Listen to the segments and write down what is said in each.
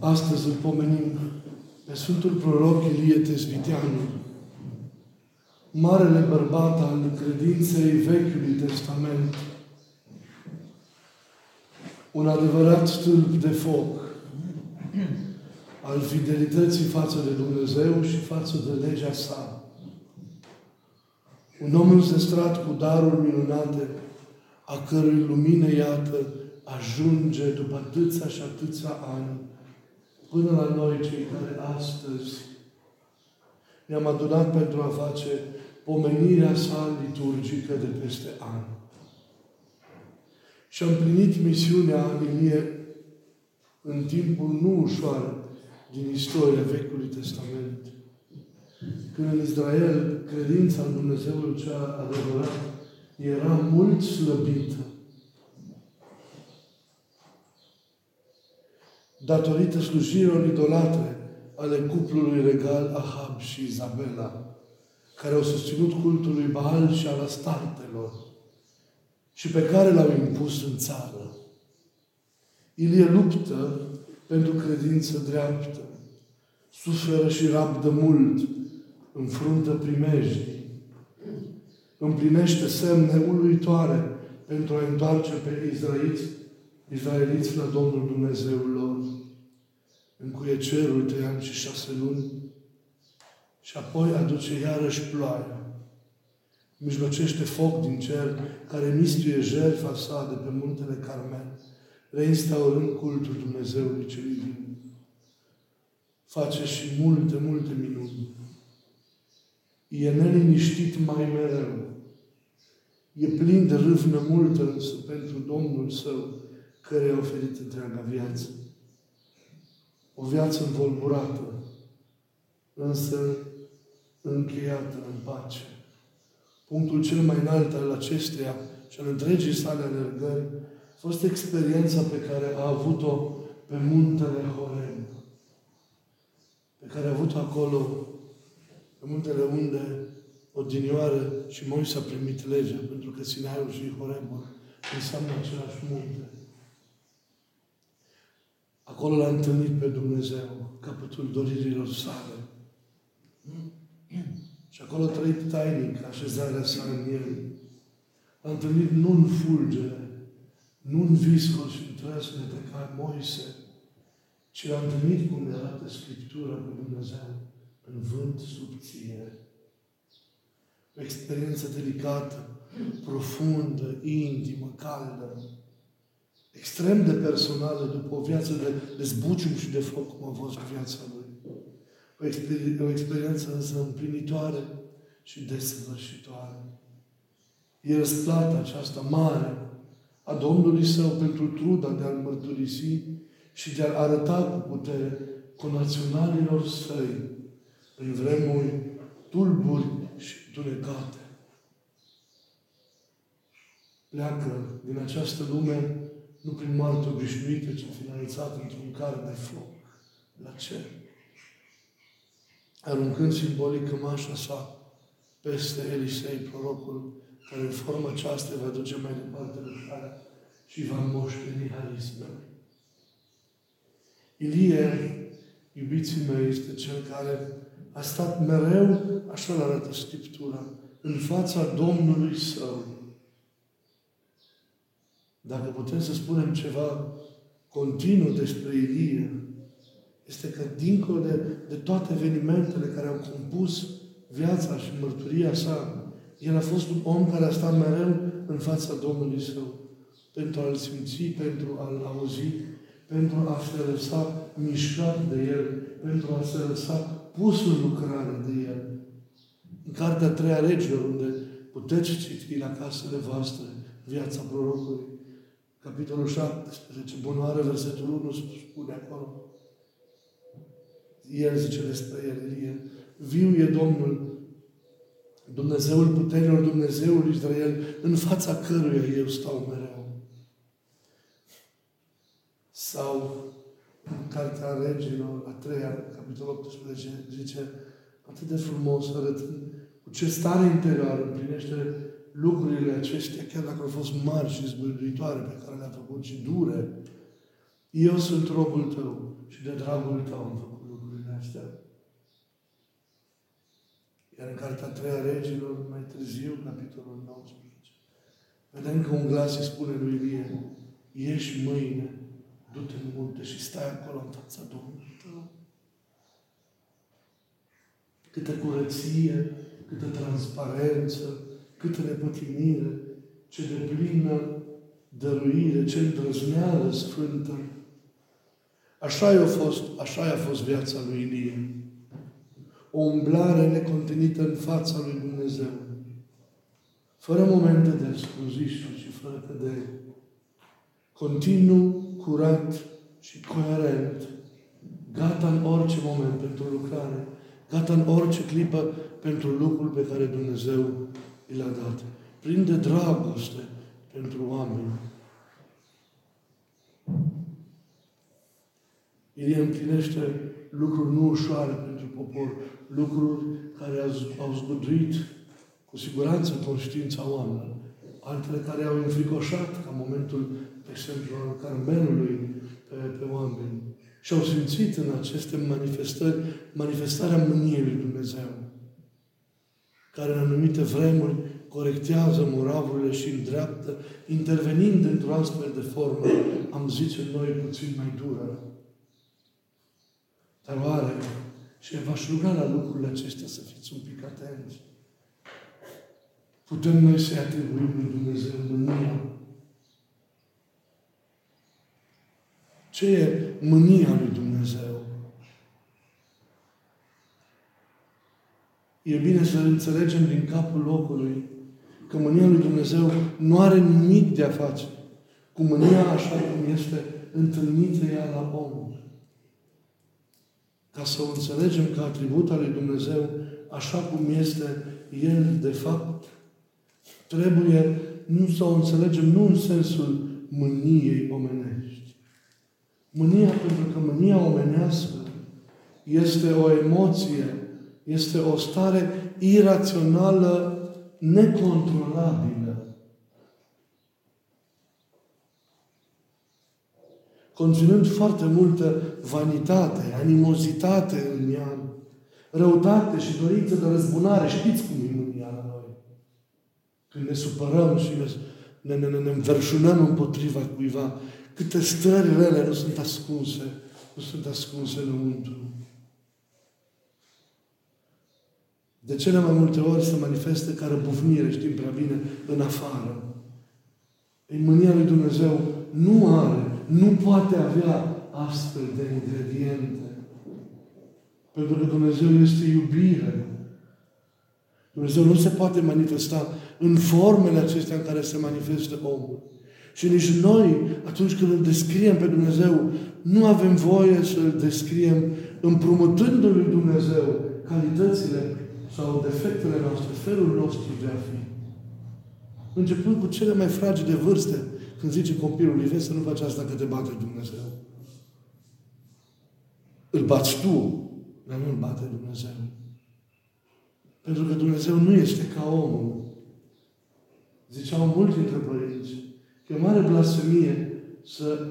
Astăzi îl pomenim pe Sfântul Proroc Ilie Tesviteanu, marele bărbat al credinței Vechiului Testament, un adevărat stâlp de foc al fidelității față de Dumnezeu și față de legea sa. Un om înzestrat cu daruri minunate, a cărui lumină, iată, ajunge după atâția și atâția ani până la noi cei care astăzi ne-am adunat pentru a face pomenirea sa liturgică de peste an. Și am plinit misiunea Ilie în timpul nu ușoară din istoria Vechiului Testament. Când în Israel credința în Dumnezeul cea adevărat era mult slăbită. Datorită slujirilor idolatre ale cuplului regal Ahab și Izabela, care au susținut cultul lui Baal și al astartelor și pe care l-au impus în țară. Ilie luptă pentru credință dreaptă, suferă și rabdă mult, înfruntă primejdii, împlinește semne uluitoare pentru a întoarce pe Israeliți, Israeliți la Domnul Dumnezeul lor. Încuie cerul trei ani și șase luni și apoi aduce iarăși ploaia. Mijlocește foc din cer care mistuie jertfa sa de pe muntele Carmel, reinstaurând cultul Dumnezeului celui vin. Face și multe, multe minuni. E neliniștit mai mereu. E plin de râvnă multă însă pentru Domnul său, care i-a oferit întreaga viață. O viață învolburată, însă încheiată în pace. Punctul cel mai înalt al acesteia și al întregii sale alergări a fost experiența pe care a avut-o pe muntele Horeb. Pe care a avut acolo, pe muntele unde odinioară și Moise a primit legea, pentru că Sinaiul și Horebul înseamnă același munte. Acolo l-a întâlnit pe Dumnezeu, capătul doririlor sale. Și acolo a trăit tainic așezarea sa în el. L-a întâlnit nu în fulgere, nu în viscol și în trăsnete ca Moise, ci l-a întâlnit cum ne arată Scriptura pe Dumnezeu, în vânt subțire. O experiență delicată, profundă, intimă, caldă, extrem de personală, după o viață de, de zbucium și de foc, cum a fost viața lui. O, exper- o experiență însă împlinitoare și desăvârșitoare. E răsplata aceasta mare a Domnului Său pentru truda de a-L mărturisi și de a arăta cu putere conaționalilor săi în vremuri tulburi și tunecate. Pleacă din această lume nu prin moarte obișnuită, ci finalizată într-un car de foc la cer. Aruncând simbolic cămașa sa peste Elisei, prorocul, care în formă aceasta va duce mai departe lucrarea și va moșteni harismele. Ilie, iubiții mei, este cel care a stat mereu, așa îl arată Scriptura, în fața Domnului Său. Dacă putem să spunem ceva continuu despre Ilie, este că dincolo de, de toate evenimentele care au compus viața și mărturia sa, el a fost un om care a stat mereu în fața Domnului Său pentru a-L simți, pentru a-L auzi, pentru a se lăsa mișcat de El, pentru a se lăsa pus în lucrare de El. În Cartea Treia Regilor, unde puteți citi la casele voastre viața prorocului, capitolul 17, bunoare, versetul 1 spune acolo. El zice despre el, Elie, viu e Domnul, Dumnezeul puterilor, Dumnezeul Israel, în fața căruia eu stau mereu. Sau în Cartea Regilor, a treia, capitolul 18, zice atât de frumos, arătând cu ce stare interioară împlinește lucrurile acestea, chiar dacă au fost mari și zbăduitoare pe care le-a făcut și dure. Eu sunt robul tău și de dragul tău am făcut lucrurile astea. Iar în Cartea treia regilor, mai târziu, capitolul 19, vedem că un glas îi spune lui Ilie, ieși mâine, du-te în munte și stai acolo în fața Domnului tău. Câtă curăție, câtă transparență, câtă nepătimire, ce de plină dăruire, ce îndrăzneală sfântă. Așa a fost, așa a fost viața lui Ilie. O umblare necontenită în fața lui Dumnezeu. Fără momente de excluziști și fără cădere. Continuu, curat și coerent. Gata în orice moment pentru lucrare. Gata în orice clipă pentru lucrul pe care Dumnezeu i l-a dat. Plin de dragoste pentru oameni. El împlinește lucruri nu ușoare pentru popor, lucruri care au zguduit cu siguranță conștiința oamenilor, altele care au înfricoșat, ca momentul, de exemplu, al Carmenului pe, pe oameni. Și au simțit în aceste manifestări manifestarea mâniei lui Dumnezeu, care în anumite vremuri corectează moravurile și îndreaptă, intervenind într-o astfel de formă, am zice noi, puțin mai dură. Dar oare, și v-aș ruga la lucrurile acestea să fiți un pic atenți. Putem noi să atribuim lui Dumnezeu mânia. Ce e mânia lui Dumnezeu? E bine să înțelegem din capul locului că mânia lui Dumnezeu nu are nimic de a face cu mânia așa cum este întâlnită ea la om. Ca să o înțelegem ca atribut al lui Dumnezeu, așa cum este El de fapt, trebuie nu să o înțelegem nu în sensul mâniei omenești. Mânia, pentru că mânia omenească este o emoție, este o stare irațională necontrolabilă. Conținând foarte multă vanitate, animozitate în ea, răutate și dorință de răzbunare. Știți cum e mânia la noi. Când ne supărăm și ne, ne, ne, ne înverșunăm împotriva cuiva, câte stări rele nu sunt ascunse, nu sunt ascunse înăuntru. De cele mai multe ori se manifestă ca răbufnire, știm prea bine, în afară. În mânia lui Dumnezeu nu are, nu poate avea astfel de ingrediente. Pentru că Dumnezeu este iubire. Dumnezeu nu se poate manifesta în formele acestea în care se manifestă omul. Și nici noi, atunci când îl descriem pe Dumnezeu, nu avem voie să îl descriem împrumutându-lui Dumnezeu calitățile sau defectele noastre, felul nostru de a fi. Începând cu cele mai fragile vârste, când zice copilului, vezi să nu faci asta că te bate Dumnezeu. Îl bați tu, dar nu îl bate Dumnezeu. Pentru că Dumnezeu nu este ca omul. Ziceau mulți dintre părinți că e mare blasfemie să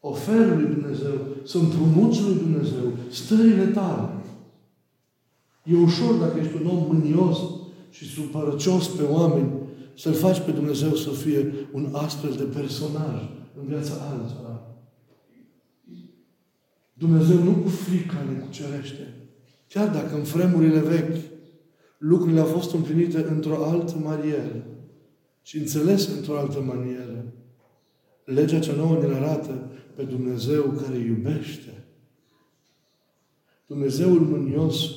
oferi lui Dumnezeu, să împrumuți lui Dumnezeu stările tale. E ușor dacă ești un om mânios și supărăcios pe oameni să-L faci pe Dumnezeu să fie un astfel de personaj în viața altora. Dumnezeu nu cu frica ne cucerește. Chiar dacă în vremurile vechi lucrurile au fost împlinite într-o altă manieră și înțelese într-o altă manieră, legea cea nouă ne arată pe Dumnezeu care iubește. Dumnezeul mânios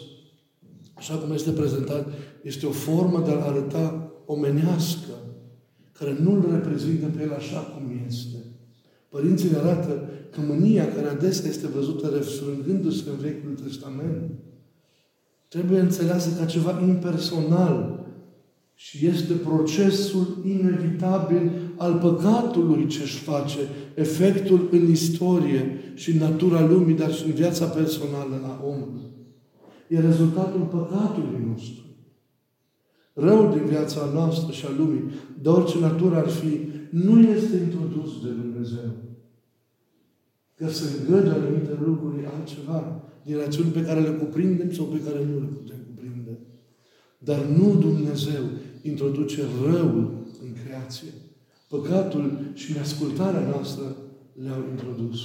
așa cum este prezentat, este o formă de a arăta omenească, care nu îl reprezintă pe el așa cum este. Părinții ne arată că mânia care adesea este văzută răsfrângându-se în Vechiul Testament, trebuie înțeleasă ca ceva impersonal și este procesul inevitabil al păcatului ce își face efectul în istorie și în natura lumii, dar și în viața personală a omului e rezultatul păcatului nostru. Răul din viața noastră și a lumii, de orice natură ar fi, nu este introdus de Dumnezeu. Că să îngăduie anumite lucruri altceva din rațiuni pe care le cuprindem sau pe care nu le putem cuprinde. Dar nu Dumnezeu introduce răul în creație. Păcatul și neascultarea noastră le-au introdus.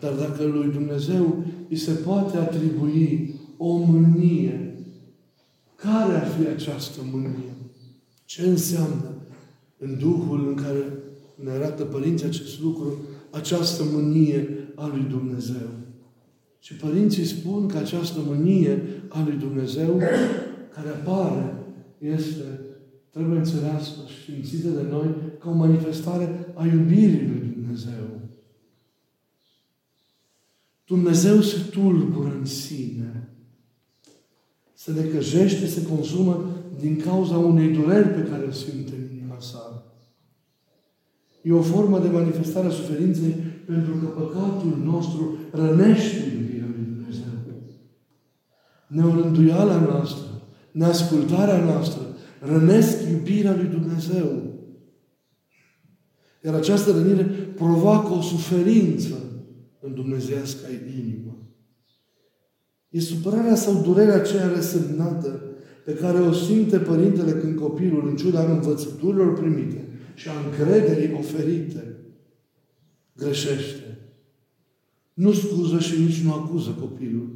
Dar dacă lui Dumnezeu îi se poate atribui o mânie, care ar fi această mânie? Ce înseamnă în Duhul în care ne arată părinții acest lucru, această mânie a lui Dumnezeu? Și părinții spun că această mânie a lui Dumnezeu, care apare, este, trebuie înțeleasă și simțită de noi ca o manifestare a iubirii lui Dumnezeu. Dumnezeu se tulbură în sine. Se necăjește, se consumă din cauza unei dureri pe care o simte în inima sa. E o formă de manifestare a suferinței pentru că păcatul nostru rănește iubirea lui Dumnezeu. Neorânduiala noastră, neascultarea noastră, rănesc iubirea lui Dumnezeu. Iar această rănire provoacă o suferință în dumnezeiasca inimă. E supărarea sau durerea aceea resemnată pe care o simte părintele când copilul, în ciuda învățăturilor primite și a încrederii oferite, greșește. Nu scuză și nici nu acuză copilul.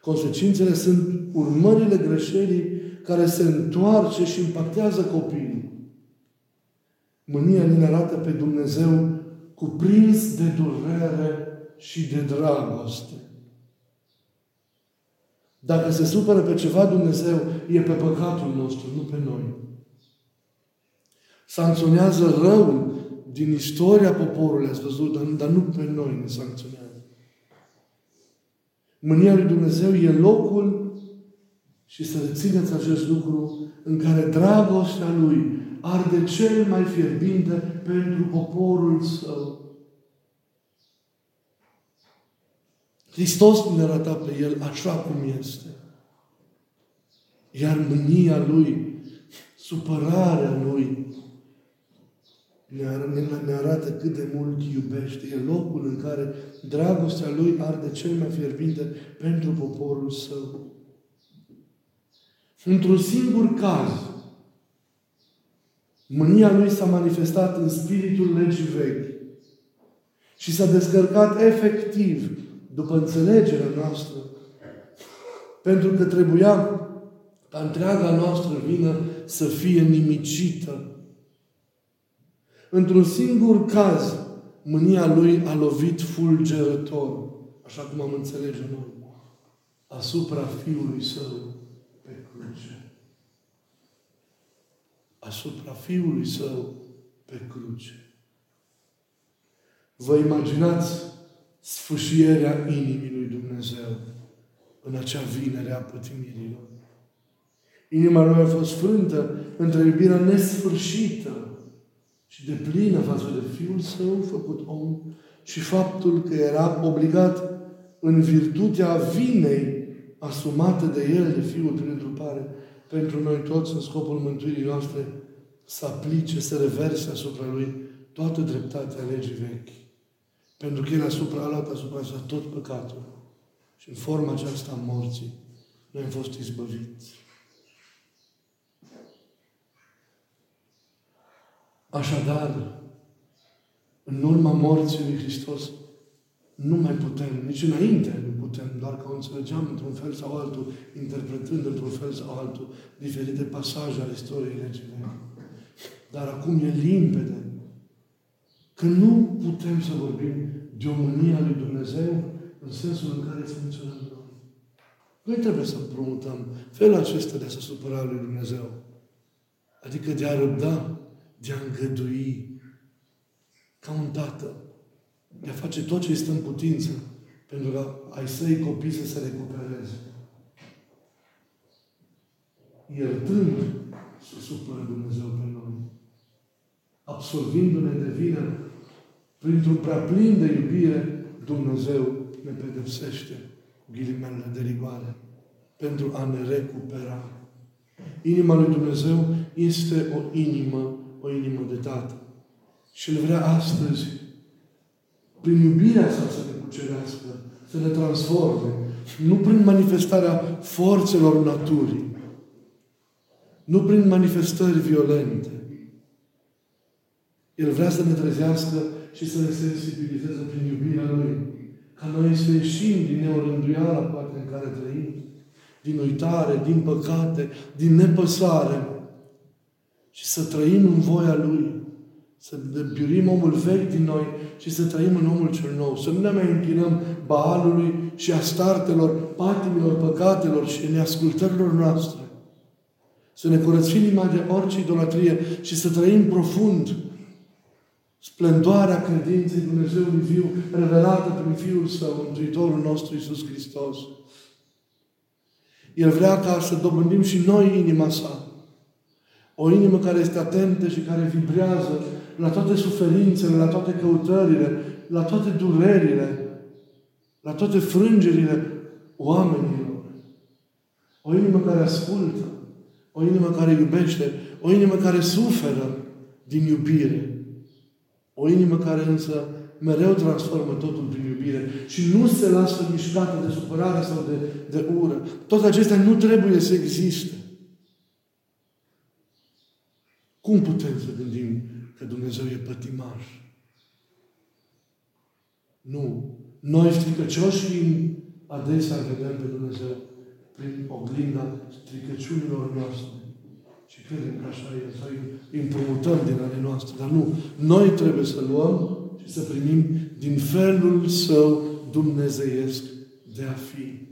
Consecințele sunt urmările greșelii care se întoarce și impactează copilul. Mânia ne arată pe Dumnezeu cuprins de durere și de dragoste. Dacă se supără pe ceva Dumnezeu, e pe păcatul nostru, nu pe noi. Sancționează răul din istoria poporului, ați văzut, dar, dar nu pe noi ne sancționează. Mânia lui Dumnezeu e locul și să rețineți acest lucru în care dragostea Lui arde cel mai fierbinte pentru poporul său. Hristos ne arăta pe El așa cum este. Iar mânia Lui, supărarea Lui, ne arată cât de mult iubește. E locul în care dragostea Lui arde cel mai fierbinte pentru poporul Său. Într-un singur caz, Mânia lui s-a manifestat în spiritul legii vechi și s-a descărcat efectiv după înțelegerea noastră. Pentru că trebuia ca întreaga noastră vină să fie nimicită. Într-un singur caz, mânia lui a lovit fulgerător, așa cum am înțelege noi, asupra Fiului Său pe cruce asupra Fiului Său pe cruce. Vă imaginați sfâșierea inimii lui Dumnezeu în acea vinere a pătimirilor. Inima lui a fost frântă între iubirea nesfârșită și de plină față de Fiul Său făcut om și faptul că era obligat în virtutea vinei asumată de El, de Fiul prin întrupare, pentru noi toți în scopul mântuirii noastre să aplice, să reverse asupra Lui toată dreptatea legii vechi. Pentru că El asupra, a luat asupra sa tot păcatul. Și în forma aceasta a morții, noi am fost izbăviți. Așadar, în urma morții lui Hristos, nu mai putem, nici înainte nu putem, doar că o înțelegeam într-un fel sau altul, interpretând într-un fel sau altul diferite pasaje ale istoriei legii Dar acum e limpede că nu putem să vorbim de o mânie a lui Dumnezeu în sensul în care funcționăm noi. Noi trebuie să împrumutăm felul acesta de a se supăra lui Dumnezeu. Adică de a răbda, de a îngădui, ca un tată de a face tot ce este în putință pentru ca ai săi copii să se recupereze. Iertând, să supără Dumnezeu pe noi. Absolvindu-ne de vină, printr-un prea plin de iubire, Dumnezeu ne pedepsește cu ghilimele de rigoare pentru a ne recupera. Inima lui Dumnezeu este o inimă, o inimă de tată. Și îl vrea astăzi prin iubirea sa să ne cucerească, să ne transforme, nu prin manifestarea forțelor naturii, nu prin manifestări violente. El vrea să ne trezească și să ne sensibilizeze prin iubirea Lui. Ca noi să ieșim din neorânduiala poate în care trăim, din uitare, din păcate, din nepăsare și să trăim în voia Lui. Să debiurim omul vechi din noi și să trăim în omul cel nou. Să nu ne mai închinăm Baalului și astartelor, patimilor, păcatelor și neascultărilor noastre. Să ne curățim inima de orice idolatrie și să trăim profund splendoarea credinței Dumnezeului viu, revelată prin Fiul Său, Mântuitorul nostru Iisus Hristos. El vrea ca să dobândim și noi inima sa. O inimă care este atentă și care vibrează la toate suferințele, la toate căutările, la toate durerile, la toate frângerile oamenilor. O inimă care ascultă, o inimă care iubește, o inimă care suferă din iubire. O inimă care însă mereu transformă totul prin iubire și nu se lasă mișcată de supărare sau de, de ură. Toate acestea nu trebuie să existe. Cum putem să gândim că Dumnezeu e pătimaș? Nu. Noi stricăcioși adesea vedem pe Dumnezeu prin oglinda stricăciunilor noastre. Și credem că așa e, să îi împrumutăm din ale noastre. Dar nu. Noi trebuie să luăm și să primim din felul său dumnezeiesc de a fi.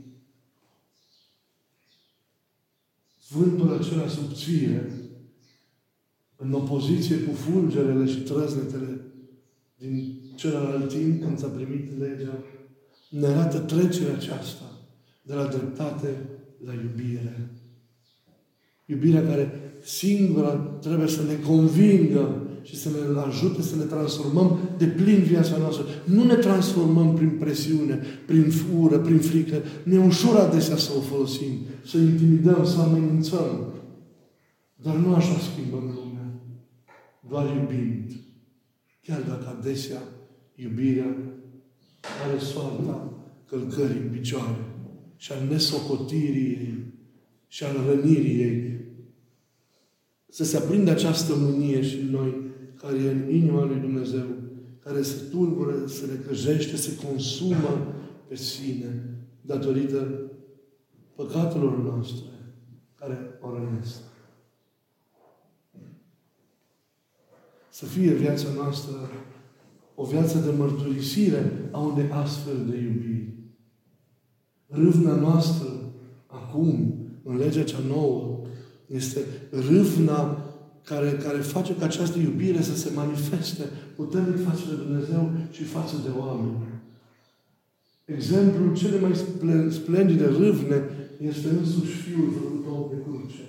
Vântul acela subțire, în opoziție cu fulgerele și trăznetele din celălalt timp când s-a primit legea, ne arată trecerea aceasta de la dreptate la iubire. Iubirea care singură trebuie să ne convingă și să ne ajute să ne transformăm de plin viața noastră. Nu ne transformăm prin presiune, prin fură, prin frică. Ne ușor adesea să o folosim, să intimidăm, să amenințăm. Dar nu așa schimbăm lumea. Doar iubind. Chiar dacă adesea iubirea are soarta călcării în picioare și al nesocotirii ei și al rănirii ei. Să se aprindă această mânie și în noi, care e în inima lui Dumnezeu, care se tulbură, se recăjește, se consumă pe sine, datorită păcatelor noastre, care o rănesc. Să fie viața noastră o viață de mărturisire a unei astfel de iubiri. Râvna noastră acum, în legea cea nouă, este râvna care, care face ca această iubire să se manifeste puternic față de Dumnezeu și față de oameni. Exemplul cele mai splendide râvne este însuși Fiul făcut om pe cruce.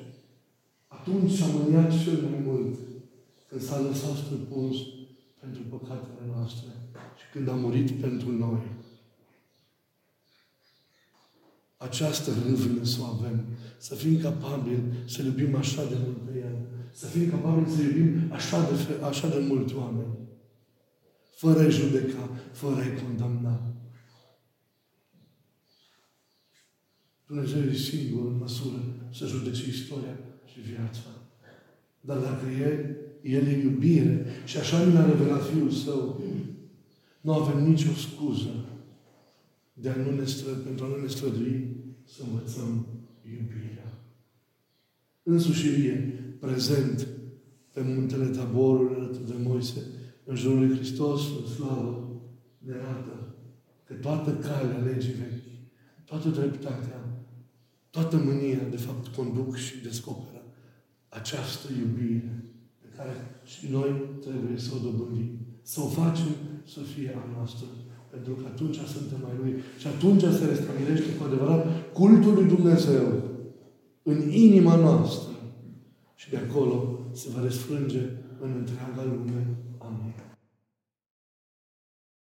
Atunci a mâniat cel mai mult când s-a lăsat străpuns pentru păcatele noastre și când a murit pentru noi. Această râvnă să o avem. Să fim capabili să iubim așa de mult pe El. Să fim capabili să iubim așa de, așa de mult oameni. Fără a judeca, fără a condamna. Dumnezeu e singur în măsură să judece istoria și viața. Dar dacă e el e iubire și așa ne-a revelat Fiul Său. Nu avem nicio scuză de a nu ne stră, pentru a nu ne strădui să învățăm iubirea. Însuși e prezent pe muntele Taborului alături de Moise, în jurul lui Hristos, în slavă, ne arată că toată calea legii vechi, toată dreptatea, toată mânia, de fapt, conduc și descoperă această iubire care și noi trebuie să o dobândim. Să o facem să fie a noastră. Pentru că atunci suntem mai Lui. Și atunci se restabilește cu adevărat cultul lui Dumnezeu în inima noastră. Și de acolo se va răsfrânge în întreaga lume. Amin.